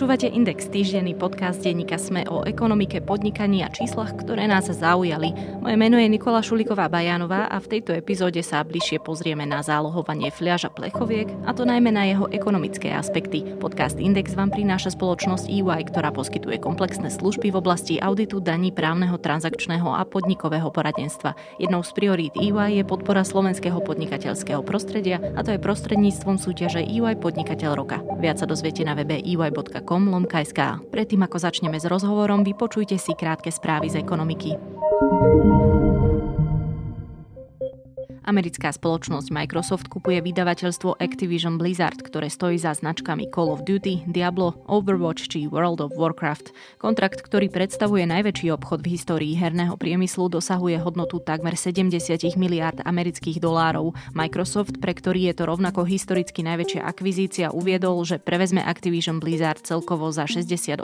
Počúvate Index, týždenný podcast denníka Sme o ekonomike, podnikaní a číslach, ktoré nás zaujali. Moje meno je Nikola Šuliková Bajanová a v tejto epizóde sa bližšie pozrieme na zálohovanie fľaža plechoviek, a to najmä na jeho ekonomické aspekty. Podcast Index vám prináša spoločnosť EY, ktorá poskytuje komplexné služby v oblasti auditu, daní, právneho, transakčného a podnikového poradenstva. Jednou z priorít EY je podpora slovenského podnikateľského prostredia, a to je prostredníctvom súťaže EY Podnikateľ roka. Viac sa dozviete na webe ey lomka.sk. Predtým ako začneme s rozhovorom, vypočujte si krátke správy z ekonomiky. Americká spoločnosť Microsoft kupuje vydavateľstvo Activision Blizzard, ktoré stojí za značkami Call of Duty, Diablo, Overwatch či World of Warcraft. Kontrakt, ktorý predstavuje najväčší obchod v histórii herného priemyslu, dosahuje hodnotu takmer 70 miliárd amerických dolárov. Microsoft, pre ktorý je to rovnako historicky najväčšia akvizícia, uviedol, že prevezme Activision Blizzard celkovo za 68,7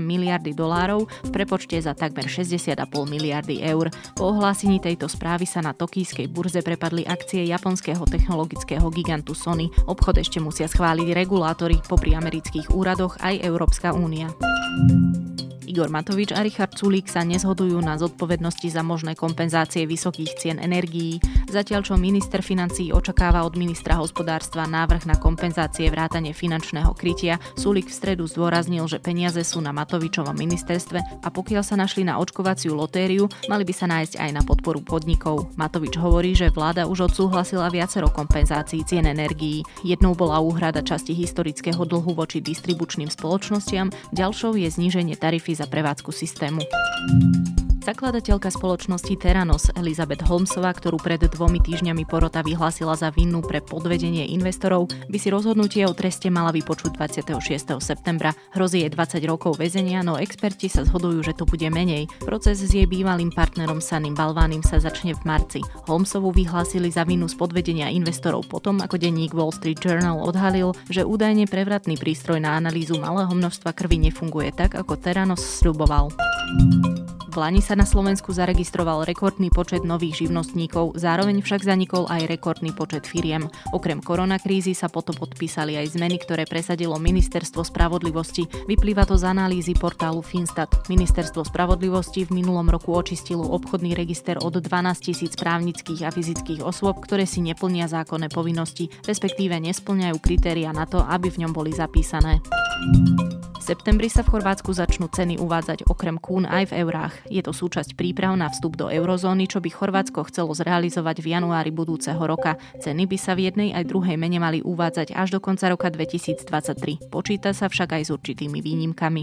miliardy dolárov v prepočte za takmer 60,5 miliardy eur. Po ohlásení tejto správy sa na tokijskej burze burze prepadli akcie japonského technologického gigantu Sony. Obchod ešte musia schváliť regulátory, popri amerických úradoch aj Európska únia. Igor Matovič a Richard Sulík sa nezhodujú na zodpovednosti za možné kompenzácie vysokých cien energií, zatiaľ čo minister financí očakáva od ministra hospodárstva návrh na kompenzácie vrátane finančného krytia. Sulík v stredu zdôraznil, že peniaze sú na Matovičovom ministerstve a pokiaľ sa našli na očkovaciu lotériu, mali by sa nájsť aj na podporu podnikov. Matovič hovorí, že vláda už odsúhlasila viacero kompenzácií cien energií. Jednou bola úhrada časti historického dlhu voči distribučným spoločnostiam, ďalšou je zníženie tarify za prevádzku systému. Zakladateľka spoločnosti Teranos Elizabeth Holmesová, ktorú pred dvomi týždňami porota vyhlásila za vinnú pre podvedenie investorov, by si rozhodnutie o treste mala vypočuť 26. septembra. Hrozí jej 20 rokov väzenia, no experti sa zhodujú, že to bude menej. Proces s jej bývalým partnerom Sanim Balvánim sa začne v marci. Holmesovu vyhlásili za vinu z podvedenia investorov potom, ako denník Wall Street Journal odhalil, že údajne prevratný prístroj na analýzu malého množstva krvi nefunguje tak, ako Teranos sľuboval. V Lani sa na Slovensku zaregistroval rekordný počet nových živnostníkov, zároveň však zanikol aj rekordný počet firiem. Okrem koronakrízy sa potom podpísali aj zmeny, ktoré presadilo Ministerstvo spravodlivosti. Vyplýva to z analýzy portálu Finstat. Ministerstvo spravodlivosti v minulom roku očistilo obchodný register od 12 tisíc právnických a fyzických osôb, ktoré si neplnia zákonné povinnosti, respektíve nesplňajú kritéria na to, aby v ňom boli zapísané septembri sa v Chorvátsku začnú ceny uvádzať okrem kún aj v eurách. Je to súčasť príprav na vstup do eurozóny, čo by Chorvátsko chcelo zrealizovať v januári budúceho roka. Ceny by sa v jednej aj druhej mene mali uvádzať až do konca roka 2023. Počíta sa však aj s určitými výnimkami.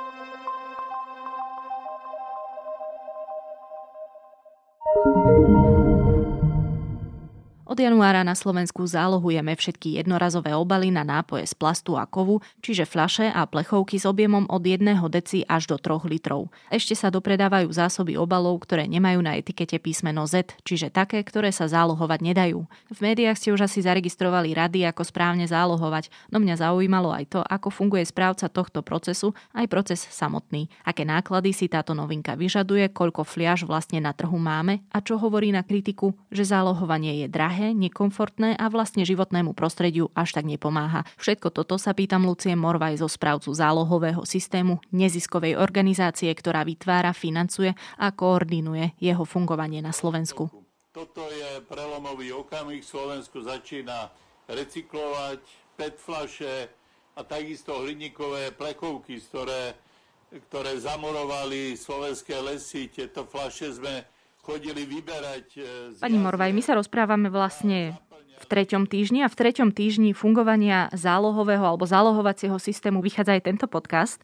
Januára na Slovensku zálohujeme všetky jednorazové obaly na nápoje z plastu a kovu, čiže fľaše a plechovky s objemom od 1 deci až do 3 litrov. Ešte sa dopredávajú zásoby obalov, ktoré nemajú na etikete písmeno Z, čiže také, ktoré sa zálohovať nedajú. V médiách ste už asi zaregistrovali rady, ako správne zálohovať, no mňa zaujímalo aj to, ako funguje správca tohto procesu, aj proces samotný. Aké náklady si táto novinka vyžaduje, koľko fliaž vlastne na trhu máme a čo hovorí na kritiku, že zálohovanie je drahé nekomfortné a vlastne životnému prostrediu až tak nepomáha. Všetko toto sa pýtam Lucie Morvaj zo správcu zálohového systému neziskovej organizácie, ktorá vytvára, financuje a koordinuje jeho fungovanie na Slovensku. Toto je prelomový okamih. Slovensku začína recyklovať PET flaše a takisto hliníkové plechovky, ktoré, ktoré zamorovali slovenské lesy. Tieto flaše sme chodili vyberať... E, Pani Morvaj, my sa rozprávame vlastne v treťom týždni a v treťom týždni fungovania zálohového alebo zálohovacieho systému vychádza aj tento podcast.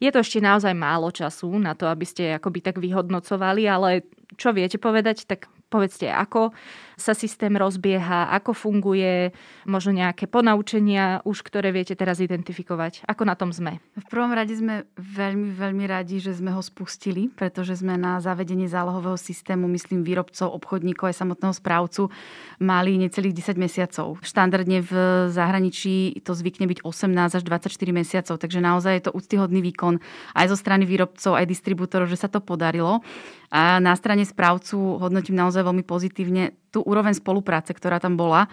Je to ešte naozaj málo času na to, aby ste akoby tak vyhodnocovali, ale čo viete povedať, tak povedzte ako sa systém rozbieha, ako funguje, možno nejaké ponaučenia už, ktoré viete teraz identifikovať. Ako na tom sme? V prvom rade sme veľmi, veľmi radi, že sme ho spustili, pretože sme na zavedenie zálohového systému, myslím, výrobcov, obchodníkov aj samotného správcu mali necelých 10 mesiacov. Štandardne v zahraničí to zvykne byť 18 až 24 mesiacov, takže naozaj je to úctyhodný výkon aj zo strany výrobcov, aj distribútorov, že sa to podarilo. A na strane správcu hodnotím naozaj veľmi pozitívne tú úroveň spolupráce, ktorá tam bola,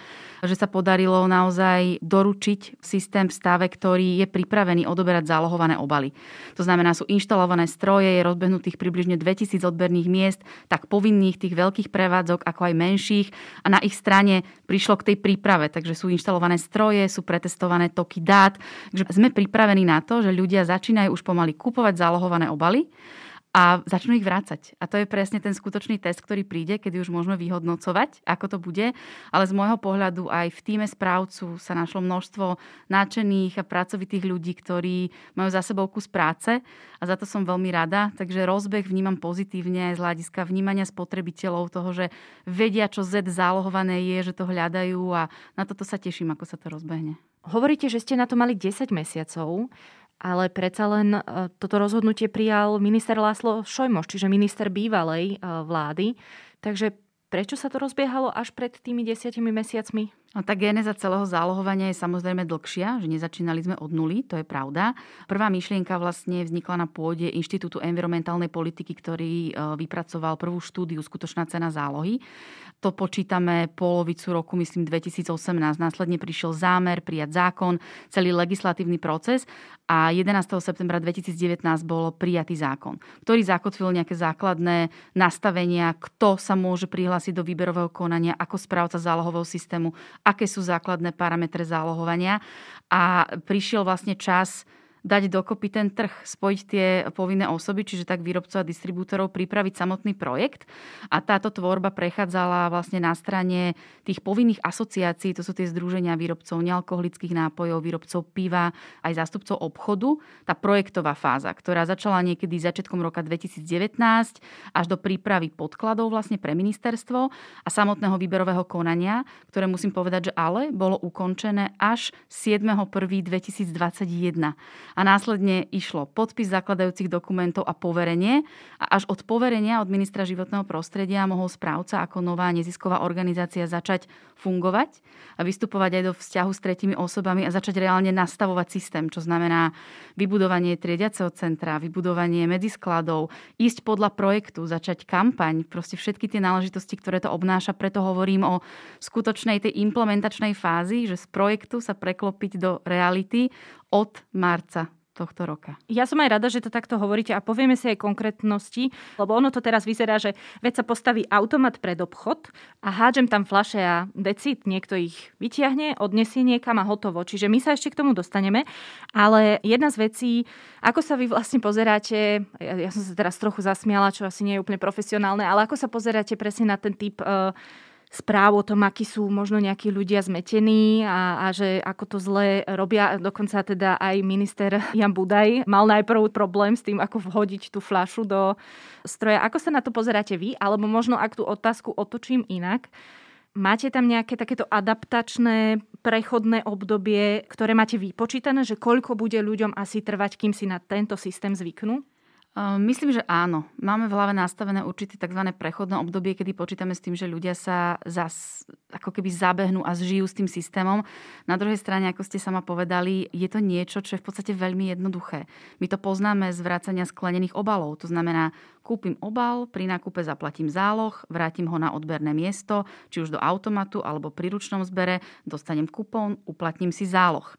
že sa podarilo naozaj doručiť systém v stave, ktorý je pripravený odoberať zálohované obaly. To znamená, sú inštalované stroje, je rozbehnutých približne 2000 odberných miest, tak povinných tých veľkých prevádzok, ako aj menších. A na ich strane prišlo k tej príprave, takže sú inštalované stroje, sú pretestované toky dát. Takže sme pripravení na to, že ľudia začínajú už pomaly kupovať zálohované obaly a začnú ich vrácať. A to je presne ten skutočný test, ktorý príde, kedy už môžeme vyhodnocovať, ako to bude. Ale z môjho pohľadu aj v týme správcu sa našlo množstvo náčených a pracovitých ľudí, ktorí majú za sebou kus práce a za to som veľmi rada. Takže rozbeh vnímam pozitívne z hľadiska vnímania spotrebiteľov toho, že vedia, čo Z zálohované je, že to hľadajú a na toto sa teším, ako sa to rozbehne. Hovoríte, že ste na to mali 10 mesiacov ale predsa len e, toto rozhodnutie prijal minister Láslo Šojmoš, čiže minister bývalej e, vlády. Takže prečo sa to rozbiehalo až pred tými desiatimi mesiacmi? No, tá géneza celého zálohovania je samozrejme dlhšia, že nezačínali sme od nuly, to je pravda. Prvá myšlienka vlastne vznikla na pôde Inštitútu environmentálnej politiky, ktorý e, vypracoval prvú štúdiu Skutočná cena zálohy. To počítame polovicu roku, myslím 2018. Následne prišiel zámer, prijať zákon, celý legislatívny proces a 11. septembra 2019 bol prijatý zákon, ktorý zakotvil nejaké základné nastavenia, kto sa môže prihlásiť do výberového konania ako správca zálohového systému, aké sú základné parametre zálohovania. A prišiel vlastne čas dať dokopy ten trh, spojiť tie povinné osoby, čiže tak výrobcov a distribútorov pripraviť samotný projekt. A táto tvorba prechádzala vlastne na strane tých povinných asociácií, to sú tie združenia výrobcov nealkoholických nápojov, výrobcov piva, aj zástupcov obchodu. Tá projektová fáza, ktorá začala niekedy začiatkom roka 2019 až do prípravy podkladov vlastne pre ministerstvo a samotného výberového konania, ktoré musím povedať, že ale bolo ukončené až 7.1.2021 a následne išlo podpis zakladajúcich dokumentov a poverenie a až od poverenia od ministra životného prostredia mohol správca ako nová nezisková organizácia začať fungovať a vystupovať aj do vzťahu s tretimi osobami a začať reálne nastavovať systém, čo znamená vybudovanie triediaceho centra, vybudovanie medziskladov, ísť podľa projektu, začať kampaň, proste všetky tie náležitosti, ktoré to obnáša. Preto hovorím o skutočnej tej implementačnej fázi, že z projektu sa preklopiť do reality od marca tohto roka. Ja som aj rada, že to takto hovoríte a povieme si aj konkrétnosti, lebo ono to teraz vyzerá, že veď sa postaví automat pred obchod a hádžem tam flaše a decit, niekto ich vytiahne, odnesie niekam a hotovo. Čiže my sa ešte k tomu dostaneme, ale jedna z vecí, ako sa vy vlastne pozeráte, ja, ja som sa teraz trochu zasmiala, čo asi nie je úplne profesionálne, ale ako sa pozeráte presne na ten typ uh, správ o tom, akí sú možno nejakí ľudia zmetení a, a že ako to zle robia. Dokonca teda aj minister Jan Budaj mal najprv problém s tým, ako vhodiť tú fľašu do stroja. Ako sa na to pozeráte vy? Alebo možno ak tú otázku otočím inak. Máte tam nejaké takéto adaptačné prechodné obdobie, ktoré máte vypočítané, že koľko bude ľuďom asi trvať, kým si na tento systém zvyknú? Ehm, myslím, že áno. Máme v hlave nastavené určité tzv. prechodné obdobie, kedy počítame s tým, že ľudia sa zas, ako keby zabehnú a zžijú s tým systémom. Na druhej strane, ako ste sama povedali, je to niečo, čo je v podstate veľmi jednoduché. My to poznáme z vracania sklenených obalov. To znamená, kúpim obal, pri nákupe zaplatím záloh, vrátim ho na odberné miesto, či už do automatu alebo pri ručnom zbere, dostanem kupón, uplatním si záloh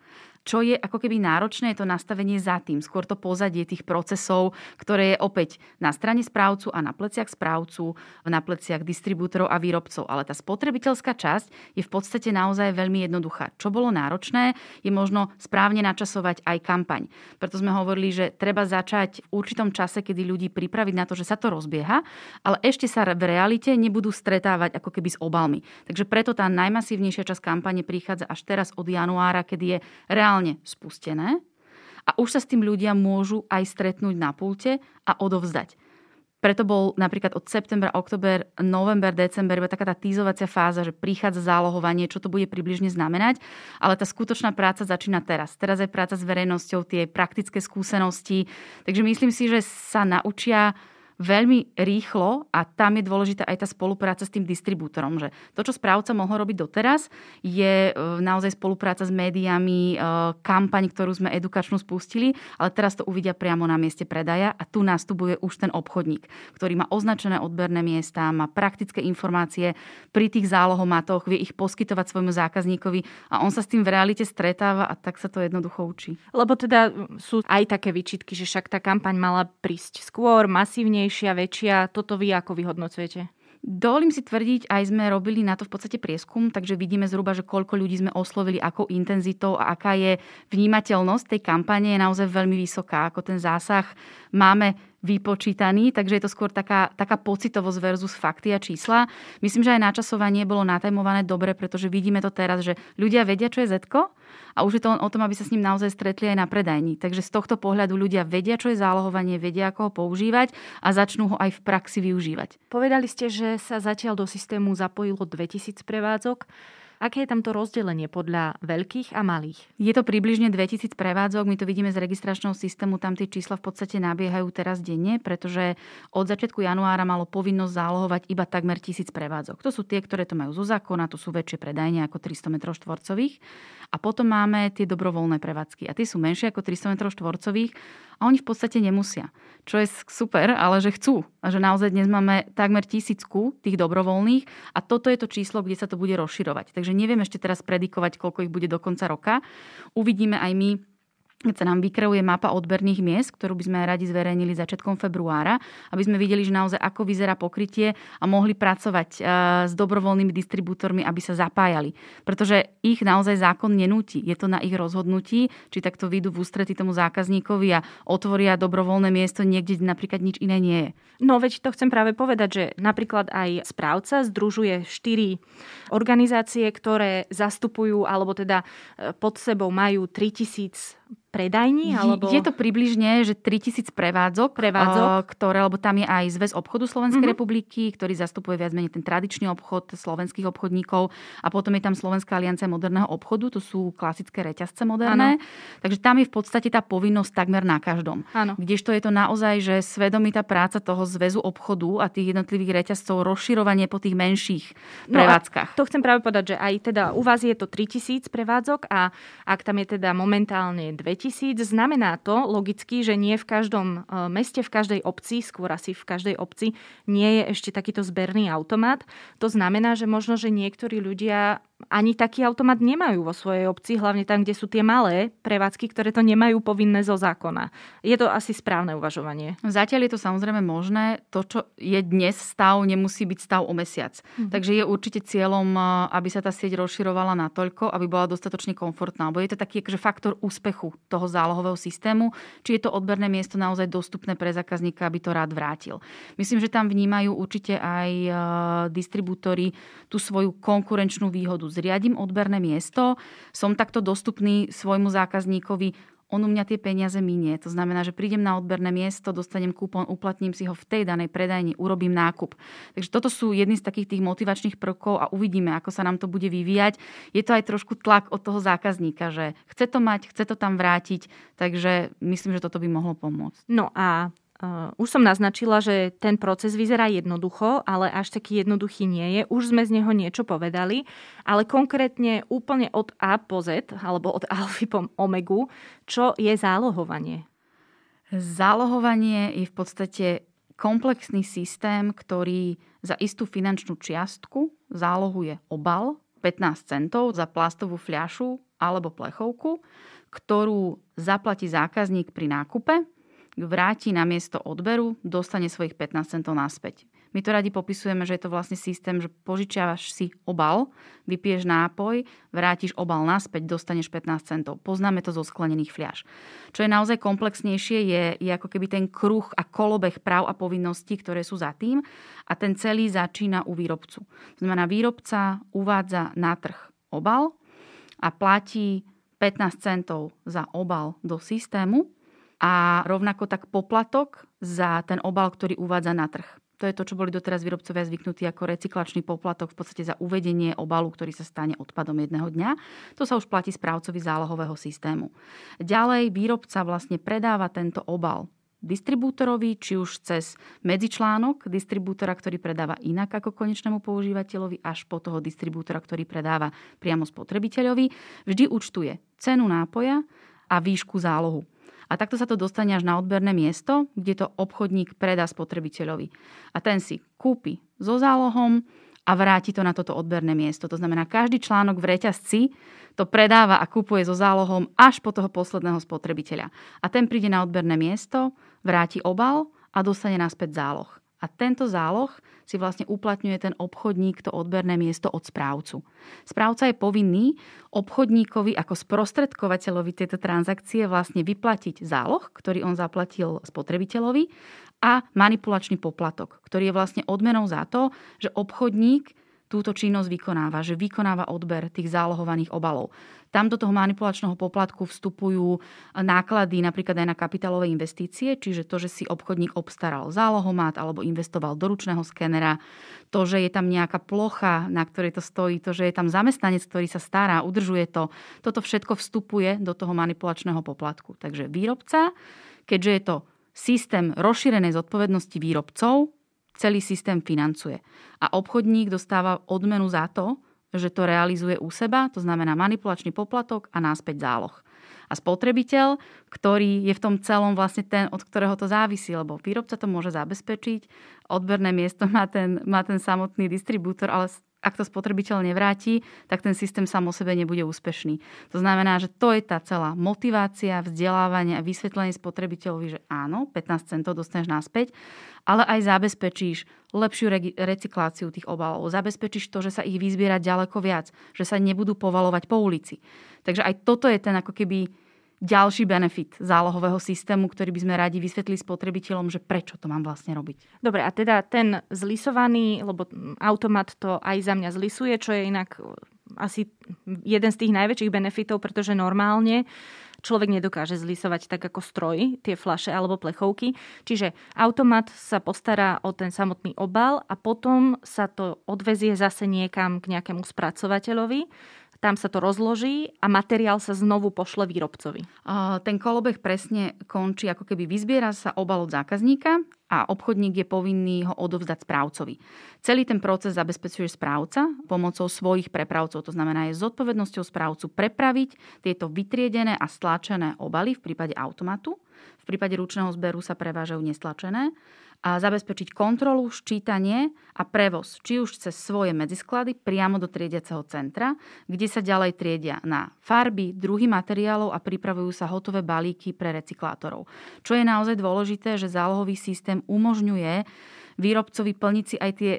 čo je ako keby náročné, je to nastavenie za tým, skôr to pozadie tých procesov, ktoré je opäť na strane správcu a na pleciach správcu, na pleciach distribútorov a výrobcov. Ale tá spotrebiteľská časť je v podstate naozaj veľmi jednoduchá. Čo bolo náročné, je možno správne načasovať aj kampaň. Preto sme hovorili, že treba začať v určitom čase, kedy ľudí pripraviť na to, že sa to rozbieha, ale ešte sa v realite nebudú stretávať ako keby s obalmi. Takže preto tá najmasívnejšia časť kampane prichádza až teraz od januára, kedy je reálne reálne spustené a už sa s tým ľudia môžu aj stretnúť na pulte a odovzdať. Preto bol napríklad od septembra, október, november, december iba taká tá týzovacia fáza, že prichádza zálohovanie, čo to bude približne znamenať. Ale tá skutočná práca začína teraz. Teraz je práca s verejnosťou, tie praktické skúsenosti. Takže myslím si, že sa naučia veľmi rýchlo a tam je dôležitá aj tá spolupráca s tým distribútorom. Že to, čo správca mohol robiť doteraz, je e, naozaj spolupráca s médiami, e, kampaň, ktorú sme edukačnú spustili, ale teraz to uvidia priamo na mieste predaja a tu nastupuje už ten obchodník, ktorý má označené odberné miesta, má praktické informácie pri tých zálohomatoch, vie ich poskytovať svojmu zákazníkovi a on sa s tým v realite stretáva a tak sa to jednoducho učí. Lebo teda sú aj také výčitky, že však tá kampaň mala prísť skôr, masívne silnejšia, väčšia. Toto vy ako vyhodnocujete? Dovolím si tvrdiť, aj sme robili na to v podstate prieskum, takže vidíme zhruba, že koľko ľudí sme oslovili, akou intenzitou a aká je vnímateľnosť tej kampane je naozaj veľmi vysoká. Ako ten zásah máme vypočítaný, takže je to skôr taká, taká pocitovosť versus fakty a čísla. Myslím, že aj načasovanie bolo natajmované dobre, pretože vidíme to teraz, že ľudia vedia, čo je Zetko a už je to o tom, aby sa s ním naozaj stretli aj na predajni. Takže z tohto pohľadu ľudia vedia, čo je zálohovanie, vedia, ako ho používať a začnú ho aj v praxi využívať. Povedali ste, že sa zatiaľ do systému zapojilo 2000 prevádzok. Aké je tam to rozdelenie podľa veľkých a malých? Je to približne 2000 prevádzok. My to vidíme z registračného systému. Tam tie čísla v podstate nabiehajú teraz denne, pretože od začiatku januára malo povinnosť zálohovať iba takmer 1000 prevádzok. To sú tie, ktoré to majú zo zákona, to sú väčšie predajne ako 300 m štvorcových. A potom máme tie dobrovoľné prevádzky. A tie sú menšie ako 300 m štvorcových a oni v podstate nemusia. Čo je super, ale že chcú. A že naozaj dnes máme takmer tisícku tých dobrovoľných a toto je to číslo, kde sa to bude rozširovať. Takže neviem ešte teraz predikovať, koľko ich bude do konca roka. Uvidíme aj my, keď sa nám vykreuje mapa odberných miest, ktorú by sme radi zverejnili začiatkom februára, aby sme videli, že naozaj ako vyzerá pokrytie a mohli pracovať eh, s dobrovoľnými distribútormi, aby sa zapájali. Pretože ich naozaj zákon nenúti. Je to na ich rozhodnutí, či takto vyjdú v ústrety tomu zákazníkovi a otvoria dobrovoľné miesto niekde, kde napríklad nič iné nie je. No veď to chcem práve povedať, že napríklad aj správca združuje štyri organizácie, ktoré zastupujú alebo teda eh, pod sebou majú 3000 predajní? Alebo... Je to približne, že 3000 prevádzok, prevádzok. ktoré, lebo tam je aj Zväz obchodu Slovenskej mm-hmm. republiky, ktorý zastupuje viac menej ten tradičný obchod slovenských obchodníkov a potom je tam Slovenská aliancia moderného obchodu, to sú klasické reťazce moderné. Ano. Takže tam je v podstate tá povinnosť takmer na každom. Ano. Kdežto je to naozaj, že svedomitá práca toho Zväzu obchodu a tých jednotlivých reťazcov, rozširovanie po tých menších no prevádzkach. to chcem práve povedať, že aj teda u vás je to 3000 prevádzok a ak tam je teda momentálne 2000, tisíc. Znamená to logicky, že nie v každom e, meste, v každej obci, skôr asi v každej obci, nie je ešte takýto zberný automat. To znamená, že možno, že niektorí ľudia ani taký automat nemajú vo svojej obci, hlavne tam, kde sú tie malé prevádzky, ktoré to nemajú povinné zo zákona. Je to asi správne uvažovanie. Zatiaľ je to samozrejme možné. To, čo je dnes stav, nemusí byť stav o mesiac. Mm. Takže je určite cieľom, aby sa tá sieť rozširovala natoľko, aby bola dostatočne komfortná. Lebo je to taký akože faktor úspechu toho zálohového systému, či je to odberné miesto naozaj dostupné pre zákazníka, aby to rád vrátil. Myslím, že tam vnímajú určite aj distribútory tú svoju konkurenčnú výhodu dôvodu zriadím odberné miesto, som takto dostupný svojmu zákazníkovi, on u mňa tie peniaze minie. To znamená, že prídem na odberné miesto, dostanem kúpon, uplatním si ho v tej danej predajni, urobím nákup. Takže toto sú jedny z takých tých motivačných prvkov a uvidíme, ako sa nám to bude vyvíjať. Je to aj trošku tlak od toho zákazníka, že chce to mať, chce to tam vrátiť, takže myslím, že toto by mohlo pomôcť. No a Uh, už som naznačila, že ten proces vyzerá jednoducho, ale až taký jednoduchý nie je. Už sme z neho niečo povedali, ale konkrétne úplne od A po Z, alebo od alfy po omegu, čo je zálohovanie? Zálohovanie je v podstate komplexný systém, ktorý za istú finančnú čiastku zálohuje obal 15 centov za plastovú fľašu alebo plechovku, ktorú zaplatí zákazník pri nákupe vráti na miesto odberu, dostane svojich 15 centov naspäť. My to radi popisujeme, že je to vlastne systém, že požičiavaš si obal, vypiješ nápoj, vrátiš obal naspäť, dostaneš 15 centov. Poznáme to zo sklenených fľaš. Čo je naozaj komplexnejšie, je, je ako keby ten kruh a kolobeh práv a povinností, ktoré sú za tým a ten celý začína u výrobcu. Znamená, výrobca uvádza na trh obal a platí 15 centov za obal do systému a rovnako tak poplatok za ten obal, ktorý uvádza na trh. To je to, čo boli doteraz výrobcovia zvyknutí ako recyklačný poplatok v podstate za uvedenie obalu, ktorý sa stane odpadom jedného dňa. To sa už platí správcovi zálohového systému. Ďalej výrobca vlastne predáva tento obal distribútorovi, či už cez medzičlánok distribútora, ktorý predáva inak ako konečnému používateľovi, až po toho distribútora, ktorý predáva priamo spotrebiteľovi, vždy účtuje cenu nápoja a výšku zálohu. A takto sa to dostane až na odberné miesto, kde to obchodník predá spotrebiteľovi. A ten si kúpi so zálohom a vráti to na toto odberné miesto. To znamená, každý článok v reťazci to predáva a kupuje so zálohom až po toho posledného spotrebiteľa. A ten príde na odberné miesto, vráti obal a dostane naspäť záloh. A tento záloh si vlastne uplatňuje ten obchodník to odberné miesto od správcu. Správca je povinný obchodníkovi ako sprostredkovateľovi tejto transakcie vlastne vyplatiť záloh, ktorý on zaplatil spotrebiteľovi a manipulačný poplatok, ktorý je vlastne odmenou za to, že obchodník túto činnosť vykonáva, že vykonáva odber tých zálohovaných obalov. Tam do toho manipulačného poplatku vstupujú náklady napríklad aj na kapitálové investície, čiže to, že si obchodník obstaral zálohomát alebo investoval do ručného skenera, to, že je tam nejaká plocha, na ktorej to stojí, to, že je tam zamestnanec, ktorý sa stará, udržuje to, toto všetko vstupuje do toho manipulačného poplatku. Takže výrobca, keďže je to systém rozšírenej zodpovednosti výrobcov, celý systém financuje. A obchodník dostáva odmenu za to, že to realizuje u seba, to znamená manipulačný poplatok a náspäť záloh. A spotrebiteľ, ktorý je v tom celom vlastne ten, od ktorého to závisí, lebo výrobca to môže zabezpečiť, odberné miesto má ten, má ten samotný distribútor, ale ak to spotrebiteľ nevráti, tak ten systém sám o sebe nebude úspešný. To znamená, že to je tá celá motivácia, vzdelávanie a vysvetlenie spotrebiteľovi, že áno, 15 centov dostaneš naspäť, ale aj zabezpečíš lepšiu re- recykláciu tých obalov. Zabezpečíš to, že sa ich vyzbiera ďaleko viac, že sa nebudú povalovať po ulici. Takže aj toto je ten ako keby ďalší benefit zálohového systému, ktorý by sme radi vysvetli spotrebiteľom, že prečo to mám vlastne robiť. Dobre, a teda ten zlisovaný, lebo automat to aj za mňa zlisuje, čo je inak asi jeden z tých najväčších benefitov, pretože normálne človek nedokáže zlisovať tak ako stroj, tie flaše alebo plechovky. Čiže automat sa postará o ten samotný obal a potom sa to odvezie zase niekam k nejakému spracovateľovi tam sa to rozloží a materiál sa znovu pošle výrobcovi. Ten kolobeh presne končí, ako keby vyzbiera sa obal od zákazníka a obchodník je povinný ho odovzdať správcovi. Celý ten proces zabezpečuje správca pomocou svojich prepravcov, to znamená je zodpovednosťou správcu prepraviť tieto vytriedené a stlačené obaly v prípade automatu. V prípade ručného zberu sa prevážajú nestlačené a zabezpečiť kontrolu, ščítanie a prevoz, či už cez svoje medzisklady priamo do triediaceho centra, kde sa ďalej triedia na farby, druhy materiálov a pripravujú sa hotové balíky pre recyklátorov. Čo je naozaj dôležité, že zálohový systém umožňuje výrobcovi plniť si aj tie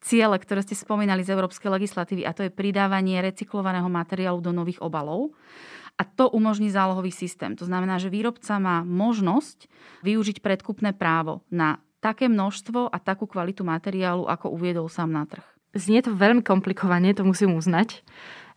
ciele, ktoré ste spomínali z európskej legislatívy, a to je pridávanie recyklovaného materiálu do nových obalov. A to umožní zálohový systém. To znamená, že výrobca má možnosť využiť predkupné právo na také množstvo a takú kvalitu materiálu, ako uviedol sám na trh. Znie to veľmi komplikovane, to musím uznať.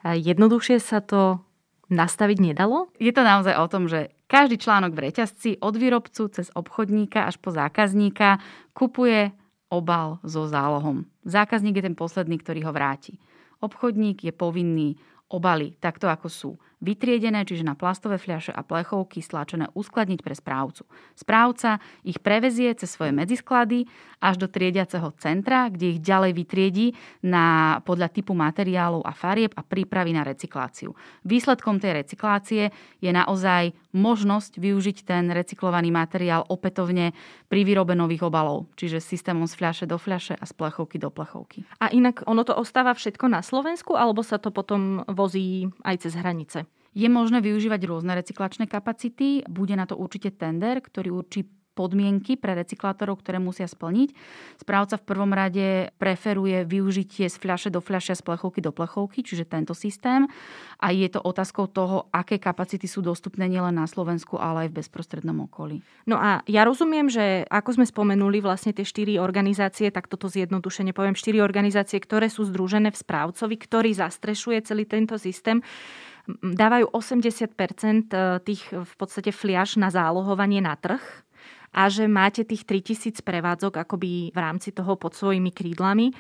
Jednoduchšie sa to nastaviť nedalo? Je to naozaj o tom, že každý článok v reťazci od výrobcu cez obchodníka až po zákazníka kupuje obal so zálohom. Zákazník je ten posledný, ktorý ho vráti. Obchodník je povinný obaly takto, ako sú vytriedené, čiže na plastové fľaše a plechovky stlačené uskladniť pre správcu. Správca ich prevezie cez svoje medzisklady až do triediaceho centra, kde ich ďalej vytriedí na, podľa typu materiálov a farieb a prípravy na recykláciu. Výsledkom tej recyklácie je naozaj možnosť využiť ten recyklovaný materiál opätovne pri výrobe nových obalov, čiže systémom z fľaše do fľaše a z plechovky do plechovky. A inak ono to ostáva všetko na Slovensku, alebo sa to potom vozí aj cez hranice? Je možné využívať rôzne recyklačné kapacity. Bude na to určite tender, ktorý určí podmienky pre recyklátorov, ktoré musia splniť. Správca v prvom rade preferuje využitie z fľaše do fľaše, z plechovky do plechovky, čiže tento systém. A je to otázkou toho, aké kapacity sú dostupné nielen na Slovensku, ale aj v bezprostrednom okolí. No a ja rozumiem, že ako sme spomenuli vlastne tie štyri organizácie, tak toto zjednodušene poviem, štyri organizácie, ktoré sú združené v správcovi, ktorý zastrešuje celý tento systém dávajú 80% tých v podstate fliaž na zálohovanie na trh a že máte tých 3000 prevádzok akoby v rámci toho pod svojimi krídlami.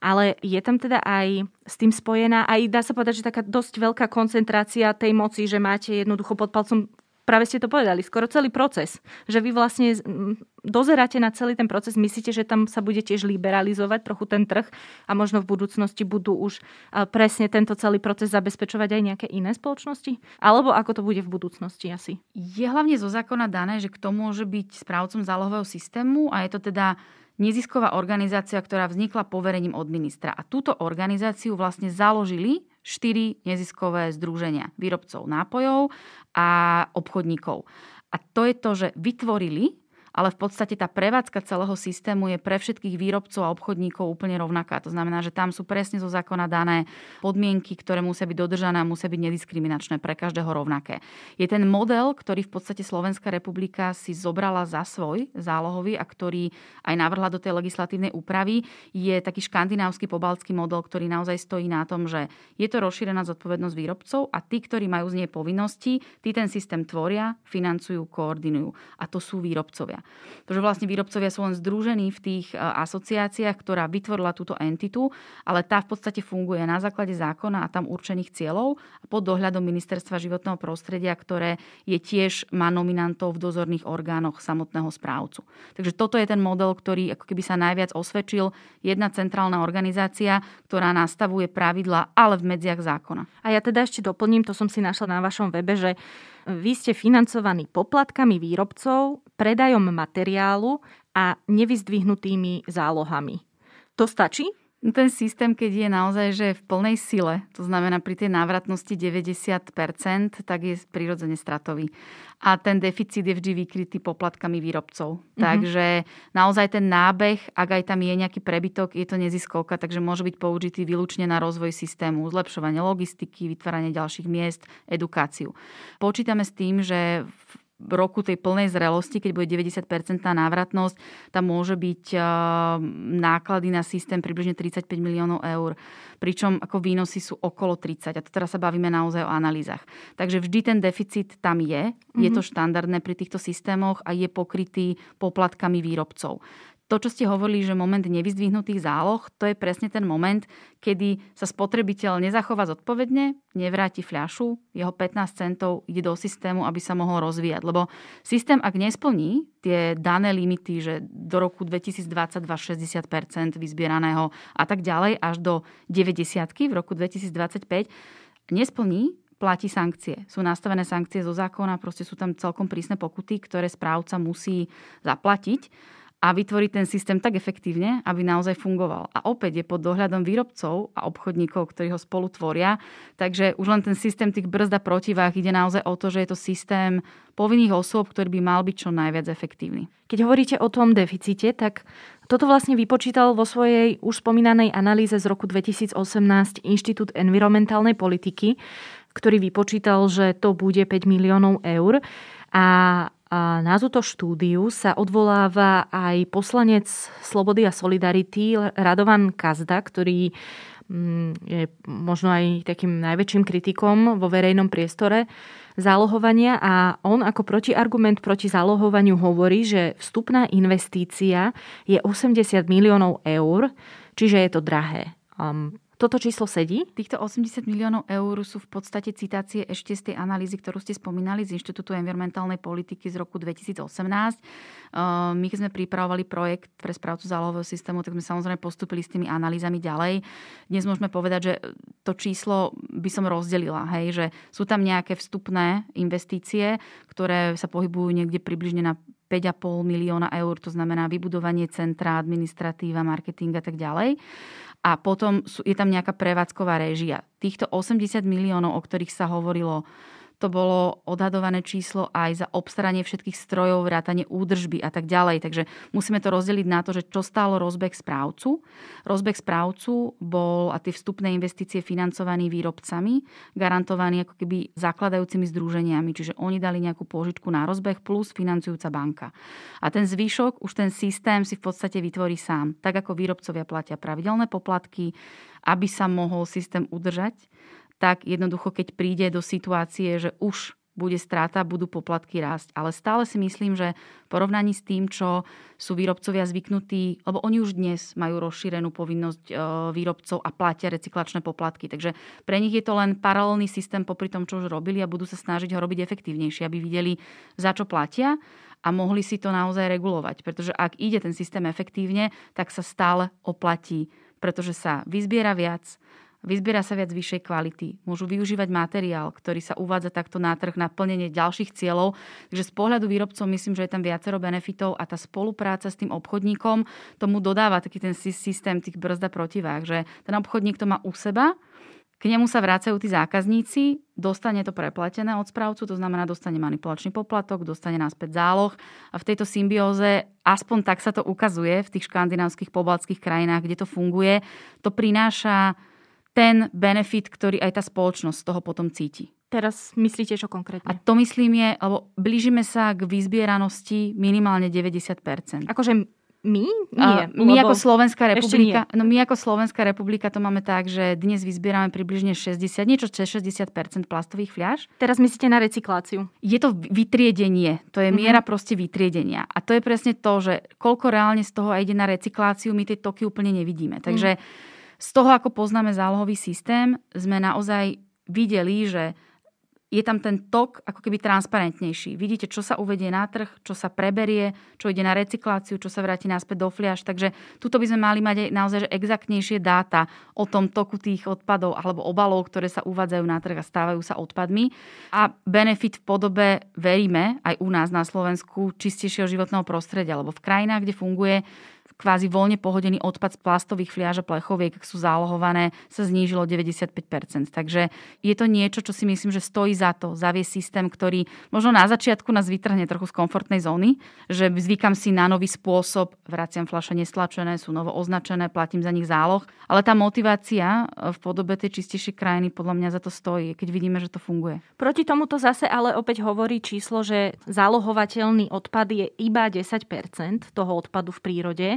Ale je tam teda aj s tým spojená, aj dá sa povedať, že taká dosť veľká koncentrácia tej moci, že máte jednoducho pod palcom práve ste to povedali, skoro celý proces. Že vy vlastne dozeráte na celý ten proces, myslíte, že tam sa bude tiež liberalizovať trochu ten trh a možno v budúcnosti budú už presne tento celý proces zabezpečovať aj nejaké iné spoločnosti? Alebo ako to bude v budúcnosti asi? Je hlavne zo zákona dané, že kto môže byť správcom zálohového systému a je to teda nezisková organizácia, ktorá vznikla poverením od ministra. A túto organizáciu vlastne založili štyri neziskové združenia výrobcov nápojov a obchodníkov. A to je to, že vytvorili ale v podstate tá prevádzka celého systému je pre všetkých výrobcov a obchodníkov úplne rovnaká. To znamená, že tam sú presne zo zákona dané podmienky, ktoré musia byť dodržané a musia byť nediskriminačné pre každého rovnaké. Je ten model, ktorý v podstate Slovenská republika si zobrala za svoj zálohový a ktorý aj navrhla do tej legislatívnej úpravy, je taký škandinávsky pobalský model, ktorý naozaj stojí na tom, že je to rozšírená zodpovednosť výrobcov a tí, ktorí majú z nej povinnosti, tí ten systém tvoria, financujú, koordinujú. A to sú výrobcovia. Pretože vlastne výrobcovia sú len združení v tých e, asociáciách, ktorá vytvorila túto entitu, ale tá v podstate funguje na základe zákona a tam určených cieľov a pod dohľadom Ministerstva životného prostredia, ktoré je tiež má nominantov v dozorných orgánoch samotného správcu. Takže toto je ten model, ktorý ako keby sa najviac osvedčil. Jedna centrálna organizácia, ktorá nastavuje pravidla, ale v medziach zákona. A ja teda ešte doplním, to som si našla na vašom webe, že vy ste financovaní poplatkami výrobcov, predajom materiálu a nevyzdvihnutými zálohami. To stačí? No ten systém, keď je naozaj že v plnej sile, to znamená pri tej návratnosti 90%, tak je prirodzene stratový. A ten deficit je vždy vykrytý poplatkami výrobcov. Mm-hmm. Takže naozaj ten nábeh, ak aj tam je nejaký prebytok, je to neziskovka, takže môže byť použitý výlučne na rozvoj systému, zlepšovanie logistiky, vytváranie ďalších miest, edukáciu. Počítame s tým, že v roku tej plnej zrelosti, keď bude 90% návratnosť, tam môže byť eh, náklady na systém približne 35 miliónov eur. Pričom ako výnosy sú okolo 30. A to teraz sa bavíme naozaj o analýzach. Takže vždy ten deficit tam je. Je to mhm. štandardné pri týchto systémoch a je pokrytý poplatkami výrobcov to, čo ste hovorili, že moment nevyzdvihnutých záloh, to je presne ten moment, kedy sa spotrebiteľ nezachová zodpovedne, nevráti fľašu, jeho 15 centov ide do systému, aby sa mohol rozvíjať. Lebo systém, ak nesplní tie dané limity, že do roku 2022 60% vyzbieraného a tak ďalej, až do 90 v roku 2025, nesplní, platí sankcie. Sú nastavené sankcie zo zákona, proste sú tam celkom prísne pokuty, ktoré správca musí zaplatiť a vytvoriť ten systém tak efektívne, aby naozaj fungoval. A opäť je pod dohľadom výrobcov a obchodníkov, ktorí ho spolu tvoria. Takže už len ten systém tých brzd a protivách ide naozaj o to, že je to systém povinných osôb, ktorý by mal byť čo najviac efektívny. Keď hovoríte o tom deficite, tak toto vlastne vypočítal vo svojej už spomínanej analýze z roku 2018 Inštitút environmentálnej politiky, ktorý vypočítal, že to bude 5 miliónov eur. A na túto štúdiu sa odvoláva aj poslanec Slobody a Solidarity Radovan Kazda, ktorý mm, je možno aj takým najväčším kritikom vo verejnom priestore zálohovania a on ako protiargument proti zálohovaniu hovorí, že vstupná investícia je 80 miliónov eur, čiže je to drahé. Toto číslo sedí? Týchto 80 miliónov eur sú v podstate citácie ešte z tej analýzy, ktorú ste spomínali z Inštitútu environmentálnej politiky z roku 2018. My, keď sme pripravovali projekt pre správcu zálohového systému, tak sme samozrejme postupili s tými analýzami ďalej. Dnes môžeme povedať, že to číslo by som rozdelila, hej, že sú tam nejaké vstupné investície, ktoré sa pohybujú niekde približne na 5,5 milióna eur, to znamená vybudovanie centra, administratíva, marketing a tak ďalej a potom je tam nejaká prevádzková réžia. Týchto 80 miliónov, o ktorých sa hovorilo, to bolo odhadované číslo aj za obstaranie všetkých strojov, vrátanie údržby a tak ďalej. Takže musíme to rozdeliť na to, že čo stálo rozbeh správcu. Rozbeh správcu bol a tie vstupné investície financovaní výrobcami, garantovaní ako keby zakladajúcimi združeniami. Čiže oni dali nejakú pôžičku na rozbeh plus financujúca banka. A ten zvyšok, už ten systém si v podstate vytvorí sám. Tak ako výrobcovia platia pravidelné poplatky, aby sa mohol systém udržať tak jednoducho, keď príde do situácie, že už bude strata, budú poplatky rásť. Ale stále si myslím, že v porovnaní s tým, čo sú výrobcovia zvyknutí, lebo oni už dnes majú rozšírenú povinnosť e, výrobcov a platia recyklačné poplatky. Takže pre nich je to len paralelný systém popri tom, čo už robili a budú sa snažiť ho robiť efektívnejšie, aby videli, za čo platia a mohli si to naozaj regulovať. Pretože ak ide ten systém efektívne, tak sa stále oplatí, pretože sa vyzbiera viac, Vyzbiera sa viac vyššej kvality. Môžu využívať materiál, ktorý sa uvádza takto na trh na plnenie ďalších cieľov. Takže z pohľadu výrobcov myslím, že je tam viacero benefitov a tá spolupráca s tým obchodníkom tomu dodáva taký ten systém tých brzda protivách, že ten obchodník to má u seba, k nemu sa vracajú tí zákazníci, dostane to preplatené od správcu, to znamená, dostane manipulačný poplatok, dostane náspäť záloh a v tejto symbióze, aspoň tak sa to ukazuje v tých škandinávskych pobaltských krajinách, kde to funguje, to prináša ten benefit, ktorý aj tá spoločnosť z toho potom cíti. Teraz myslíte čo konkrétne? A to myslím je, lebo blížime sa k vyzbieranosti minimálne 90%. Akože my? Nie. A my ako Slovenská republika, no my ako Slovenská republika to máme tak, že dnes vyzbierame približne 60, niečo cez 60% plastových fľaš. Teraz myslíte na recykláciu? Je to vytriedenie, to je mm-hmm. miera proste vytriedenia. A to je presne to, že koľko reálne z toho ide na recykláciu, my tie toky úplne nevidíme. Takže mm z toho, ako poznáme zálohový systém, sme naozaj videli, že je tam ten tok ako keby transparentnejší. Vidíte, čo sa uvedie na trh, čo sa preberie, čo ide na recykláciu, čo sa vráti naspäť do fliaž. Takže tuto by sme mali mať aj naozaj exaktnejšie dáta o tom toku tých odpadov alebo obalov, ktoré sa uvádzajú na trh a stávajú sa odpadmi. A benefit v podobe, veríme, aj u nás na Slovensku, čistejšieho životného prostredia, lebo v krajinách, kde funguje kvázi voľne pohodený odpad z plastových fliaž a plechoviek, ak sú zálohované, sa znížilo 95%. Takže je to niečo, čo si myslím, že stojí za to zaviesť systém, ktorý možno na začiatku nás vytrhne trochu z komfortnej zóny, že zvykam si na nový spôsob, vraciam fľaše nestlačené, sú novo označené, platím za nich záloh, ale tá motivácia v podobe tej čistejšej krajiny podľa mňa za to stojí, keď vidíme, že to funguje. Proti tomuto zase ale opäť hovorí číslo, že zálohovateľný odpad je iba 10% toho odpadu v prírode.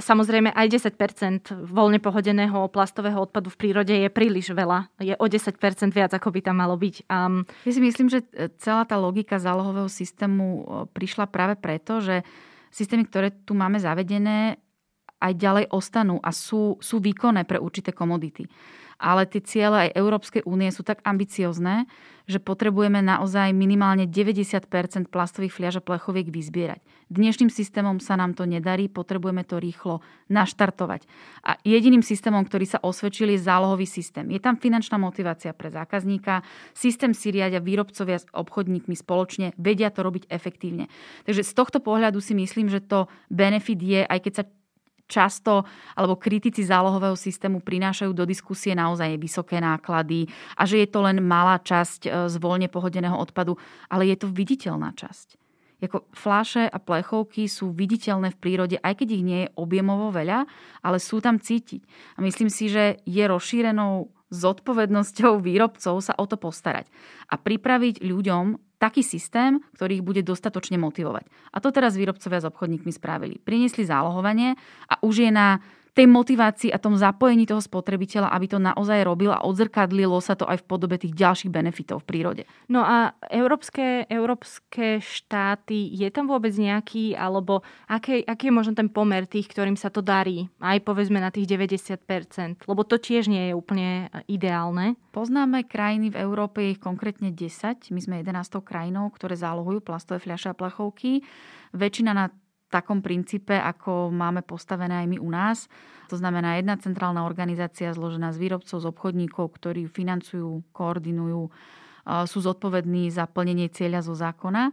Samozrejme aj 10% voľne pohodeného plastového odpadu v prírode je príliš veľa. Je o 10% viac, ako by tam malo byť. Um... Ja si myslím, že celá tá logika zálohového systému prišla práve preto, že systémy, ktoré tu máme zavedené, aj ďalej ostanú a sú, sú výkonné pre určité komodity ale tie ciele aj Európskej únie sú tak ambiciozne, že potrebujeme naozaj minimálne 90% plastových fliaž a plechoviek vyzbierať. Dnešným systémom sa nám to nedarí, potrebujeme to rýchlo naštartovať. A jediným systémom, ktorý sa osvedčil, je zálohový systém. Je tam finančná motivácia pre zákazníka, systém si riadia výrobcovia s obchodníkmi spoločne, vedia to robiť efektívne. Takže z tohto pohľadu si myslím, že to benefit je, aj keď sa často alebo kritici zálohového systému prinášajú do diskusie naozaj vysoké náklady a že je to len malá časť e, z voľne pohodeného odpadu, ale je to viditeľná časť. Jako fláše a plechovky sú viditeľné v prírode, aj keď ich nie je objemovo veľa, ale sú tam cítiť. A myslím si, že je rozšírenou zodpovednosťou výrobcov sa o to postarať a pripraviť ľuďom taký systém, ktorý ich bude dostatočne motivovať. A to teraz výrobcovia s obchodníkmi spravili. Priniesli zálohovanie a už je na tej motivácii a tom zapojení toho spotrebiteľa, aby to naozaj robil a odzrkadlilo sa to aj v podobe tých ďalších benefitov v prírode. No a európske, európske štáty, je tam vôbec nejaký, alebo aký, aký je možno ten pomer tých, ktorým sa to darí? Aj povedzme na tých 90%, lebo to tiež nie je úplne ideálne. Poznáme krajiny v Európe, ich konkrétne 10. My sme 11 krajinou, ktoré zálohujú plastové fľaše a plechovky. Väčšina na takom princípe, ako máme postavené aj my u nás. To znamená jedna centrálna organizácia zložená z výrobcov, z obchodníkov, ktorí financujú, koordinujú, sú zodpovední za plnenie cieľa zo zákona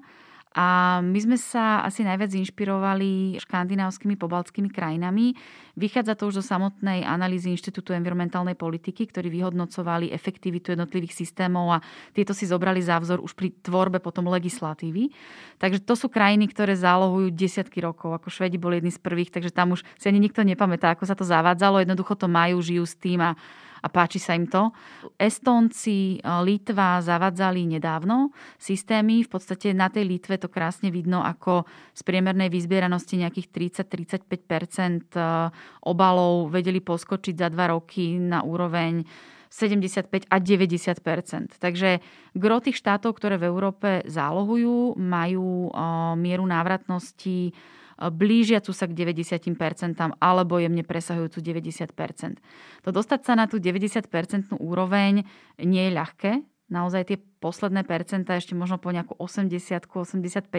a my sme sa asi najviac inšpirovali škandinávskymi pobaltskými krajinami. Vychádza to už zo samotnej analýzy Inštitútu environmentálnej politiky, ktorí vyhodnocovali efektivitu jednotlivých systémov a tieto si zobrali za vzor už pri tvorbe potom legislatívy. Takže to sú krajiny, ktoré zálohujú desiatky rokov. Ako Švedi boli jedni z prvých, takže tam už si ani nikto nepamätá, ako sa to zavádzalo. Jednoducho to majú, žijú s tým a a páči sa im to. Estonci, e, Litva zavadzali nedávno systémy. V podstate na tej Litve to krásne vidno, ako z priemernej vyzbieranosti nejakých 30-35 e, obalov vedeli poskočiť za dva roky na úroveň 75 a 90% Takže gro tých štátov, ktoré v Európe zálohujú, majú mieru návratnosti blížiacu sa k 90% alebo jemne presahujúcu 90%. To dostať sa na tú 90% úroveň nie je ľahké, naozaj tie posledné percentá, ešte možno po nejakú 80 85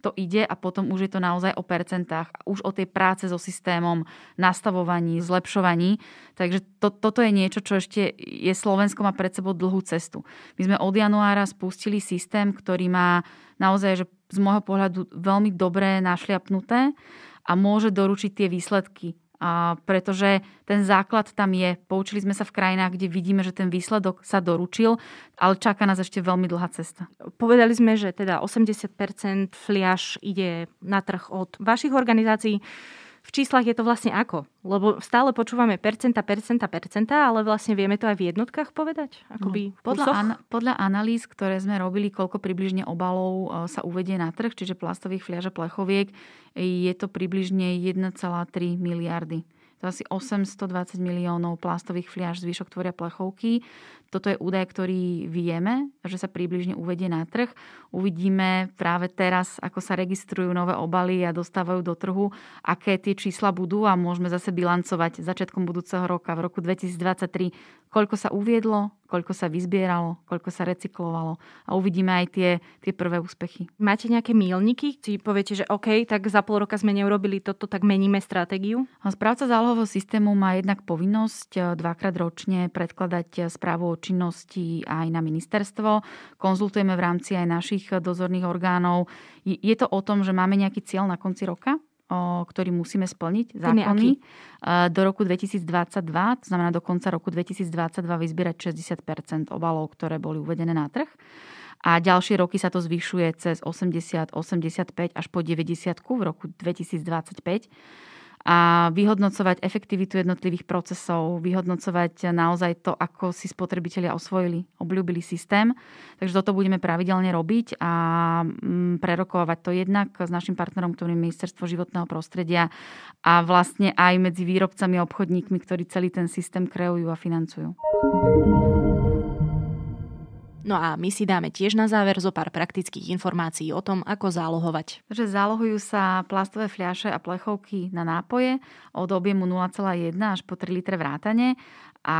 to ide a potom už je to naozaj o percentách, už o tej práce so systémom, nastavovaní, zlepšovaní. Takže to, toto je niečo, čo ešte je Slovensko má pred sebou dlhú cestu. My sme od januára spustili systém, ktorý má naozaj, že z môjho pohľadu veľmi dobré našliapnuté a môže doručiť tie výsledky pretože ten základ tam je. Poučili sme sa v krajinách, kde vidíme, že ten výsledok sa doručil, ale čaká nás ešte veľmi dlhá cesta. Povedali sme, že teda 80% fliaž ide na trh od vašich organizácií v číslach je to vlastne ako? Lebo stále počúvame percenta, percenta, percenta, ale vlastne vieme to aj v jednotkách povedať? Akoby no, podľa, an- podľa analýz, ktoré sme robili, koľko približne obalov e, sa uvedie na trh, čiže plastových fliaž a plechoviek, je to približne 1,3 miliardy to asi 820 miliónov plastových fliaž, zvyšok tvoria plechovky. Toto je údaj, ktorý vieme, že sa približne uvedie na trh. Uvidíme práve teraz, ako sa registrujú nové obaly a dostávajú do trhu, aké tie čísla budú a môžeme zase bilancovať začiatkom budúceho roka, v roku 2023, koľko sa uviedlo, koľko sa vyzbieralo, koľko sa recyklovalo a uvidíme aj tie, tie prvé úspechy. Máte nejaké mílniky? Si poviete, že OK, tak za pol roka sme neurobili toto, tak meníme stratégiu? Správca zálohového systému má jednak povinnosť eh, dvakrát ročne predkladať eh, správu o činnosti aj na ministerstvo. Konzultujeme v rámci aj našich dozorných orgánov. Je to o tom, že máme nejaký cieľ na konci roka? ktorý musíme splniť, zákony, e, do roku 2022, to znamená do konca roku 2022 vyzbierať 60% obalov, ktoré boli uvedené na trh. A ďalšie roky sa to zvyšuje cez 80, 85 až po 90 v roku 2025 a vyhodnocovať efektivitu jednotlivých procesov, vyhodnocovať naozaj to, ako si spotrebitelia osvojili, obľúbili systém. Takže toto budeme pravidelne robiť a mm, prerokovať to jednak s našim partnerom, ktorým je Ministerstvo životného prostredia a vlastne aj medzi výrobcami a obchodníkmi, ktorí celý ten systém kreujú a financujú. No a my si dáme tiež na záver zo pár praktických informácií o tom, ako zálohovať. Že zálohujú sa plastové fľaše a plechovky na nápoje od objemu 0,1 až po 3 litre vrátane a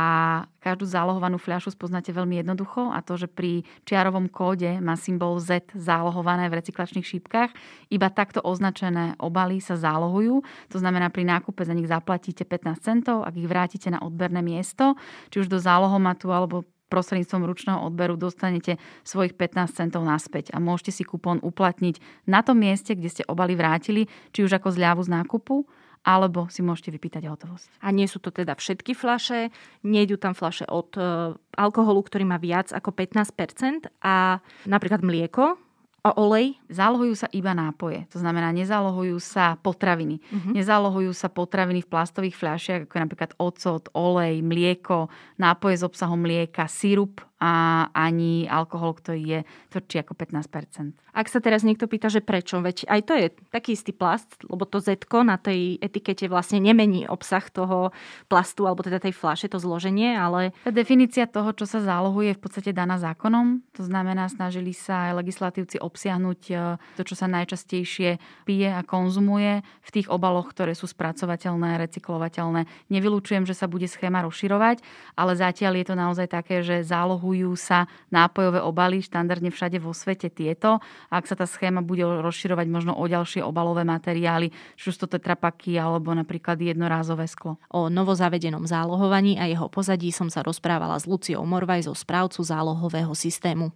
každú zálohovanú fľašu spoznáte veľmi jednoducho a to, že pri čiarovom kóde má symbol Z zálohované v recyklačných šípkach, iba takto označené obaly sa zálohujú. To znamená, pri nákupe za nich zaplatíte 15 centov, ak ich vrátite na odberné miesto, či už do zálohomatu alebo prostredníctvom ručného odberu dostanete svojich 15 centov naspäť a môžete si kupón uplatniť na tom mieste, kde ste obaly vrátili, či už ako zľavu z nákupu, alebo si môžete vypýtať hotovosť. A nie sú to teda všetky flaše, nejdu tam flaše od e, alkoholu, ktorý má viac ako 15% a napríklad mlieko, a olej? Zálohujú sa iba nápoje. To znamená, nezálohujú sa potraviny. Uh-huh. Nezálohujú sa potraviny v plastových fľašiach, ako napríklad ocot, olej, mlieko, nápoje s obsahom mlieka, sirup a ani alkohol, ktorý je tvrdší ako 15% Ak sa teraz niekto pýta, že prečo, veď aj to je taký istý plast, lebo to Z na tej etikete vlastne nemení obsah toho plastu, alebo teda tej fľaše, to zloženie, ale... Tá definícia toho, čo sa zálohuje, je v podstate daná zákonom. To znamená, snažili sa aj legislatívci obsiahnuť e, to, čo sa najčastejšie pije a konzumuje v tých obaloch, ktoré sú spracovateľné, recyklovateľné. Nevylučujem, že sa bude schéma rozširovať, ale zatiaľ je to naozaj také, že zálohu navrhujú sa nápojové obaly štandardne všade vo svete tieto. Ak sa tá schéma bude rozširovať možno o ďalšie obalové materiály, či už to tetrapaky alebo napríklad jednorázové sklo. O novozavedenom zálohovaní a jeho pozadí som sa rozprávala s Luciou Morvaj zo správcu zálohového systému.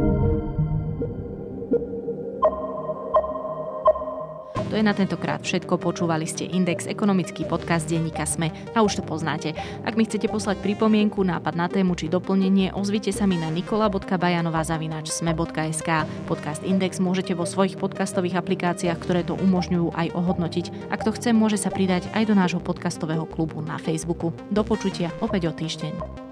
To je na tentokrát všetko. Počúvali ste Index, ekonomický podcast denníka Sme a už to poznáte. Ak mi chcete poslať pripomienku, nápad na tému či doplnenie, ozvite sa mi na nikola.bajanová.sme.sk. Podcast Index môžete vo svojich podcastových aplikáciách, ktoré to umožňujú aj ohodnotiť. Ak to chce, môže sa pridať aj do nášho podcastového klubu na Facebooku. Do počutia opäť o týždeň.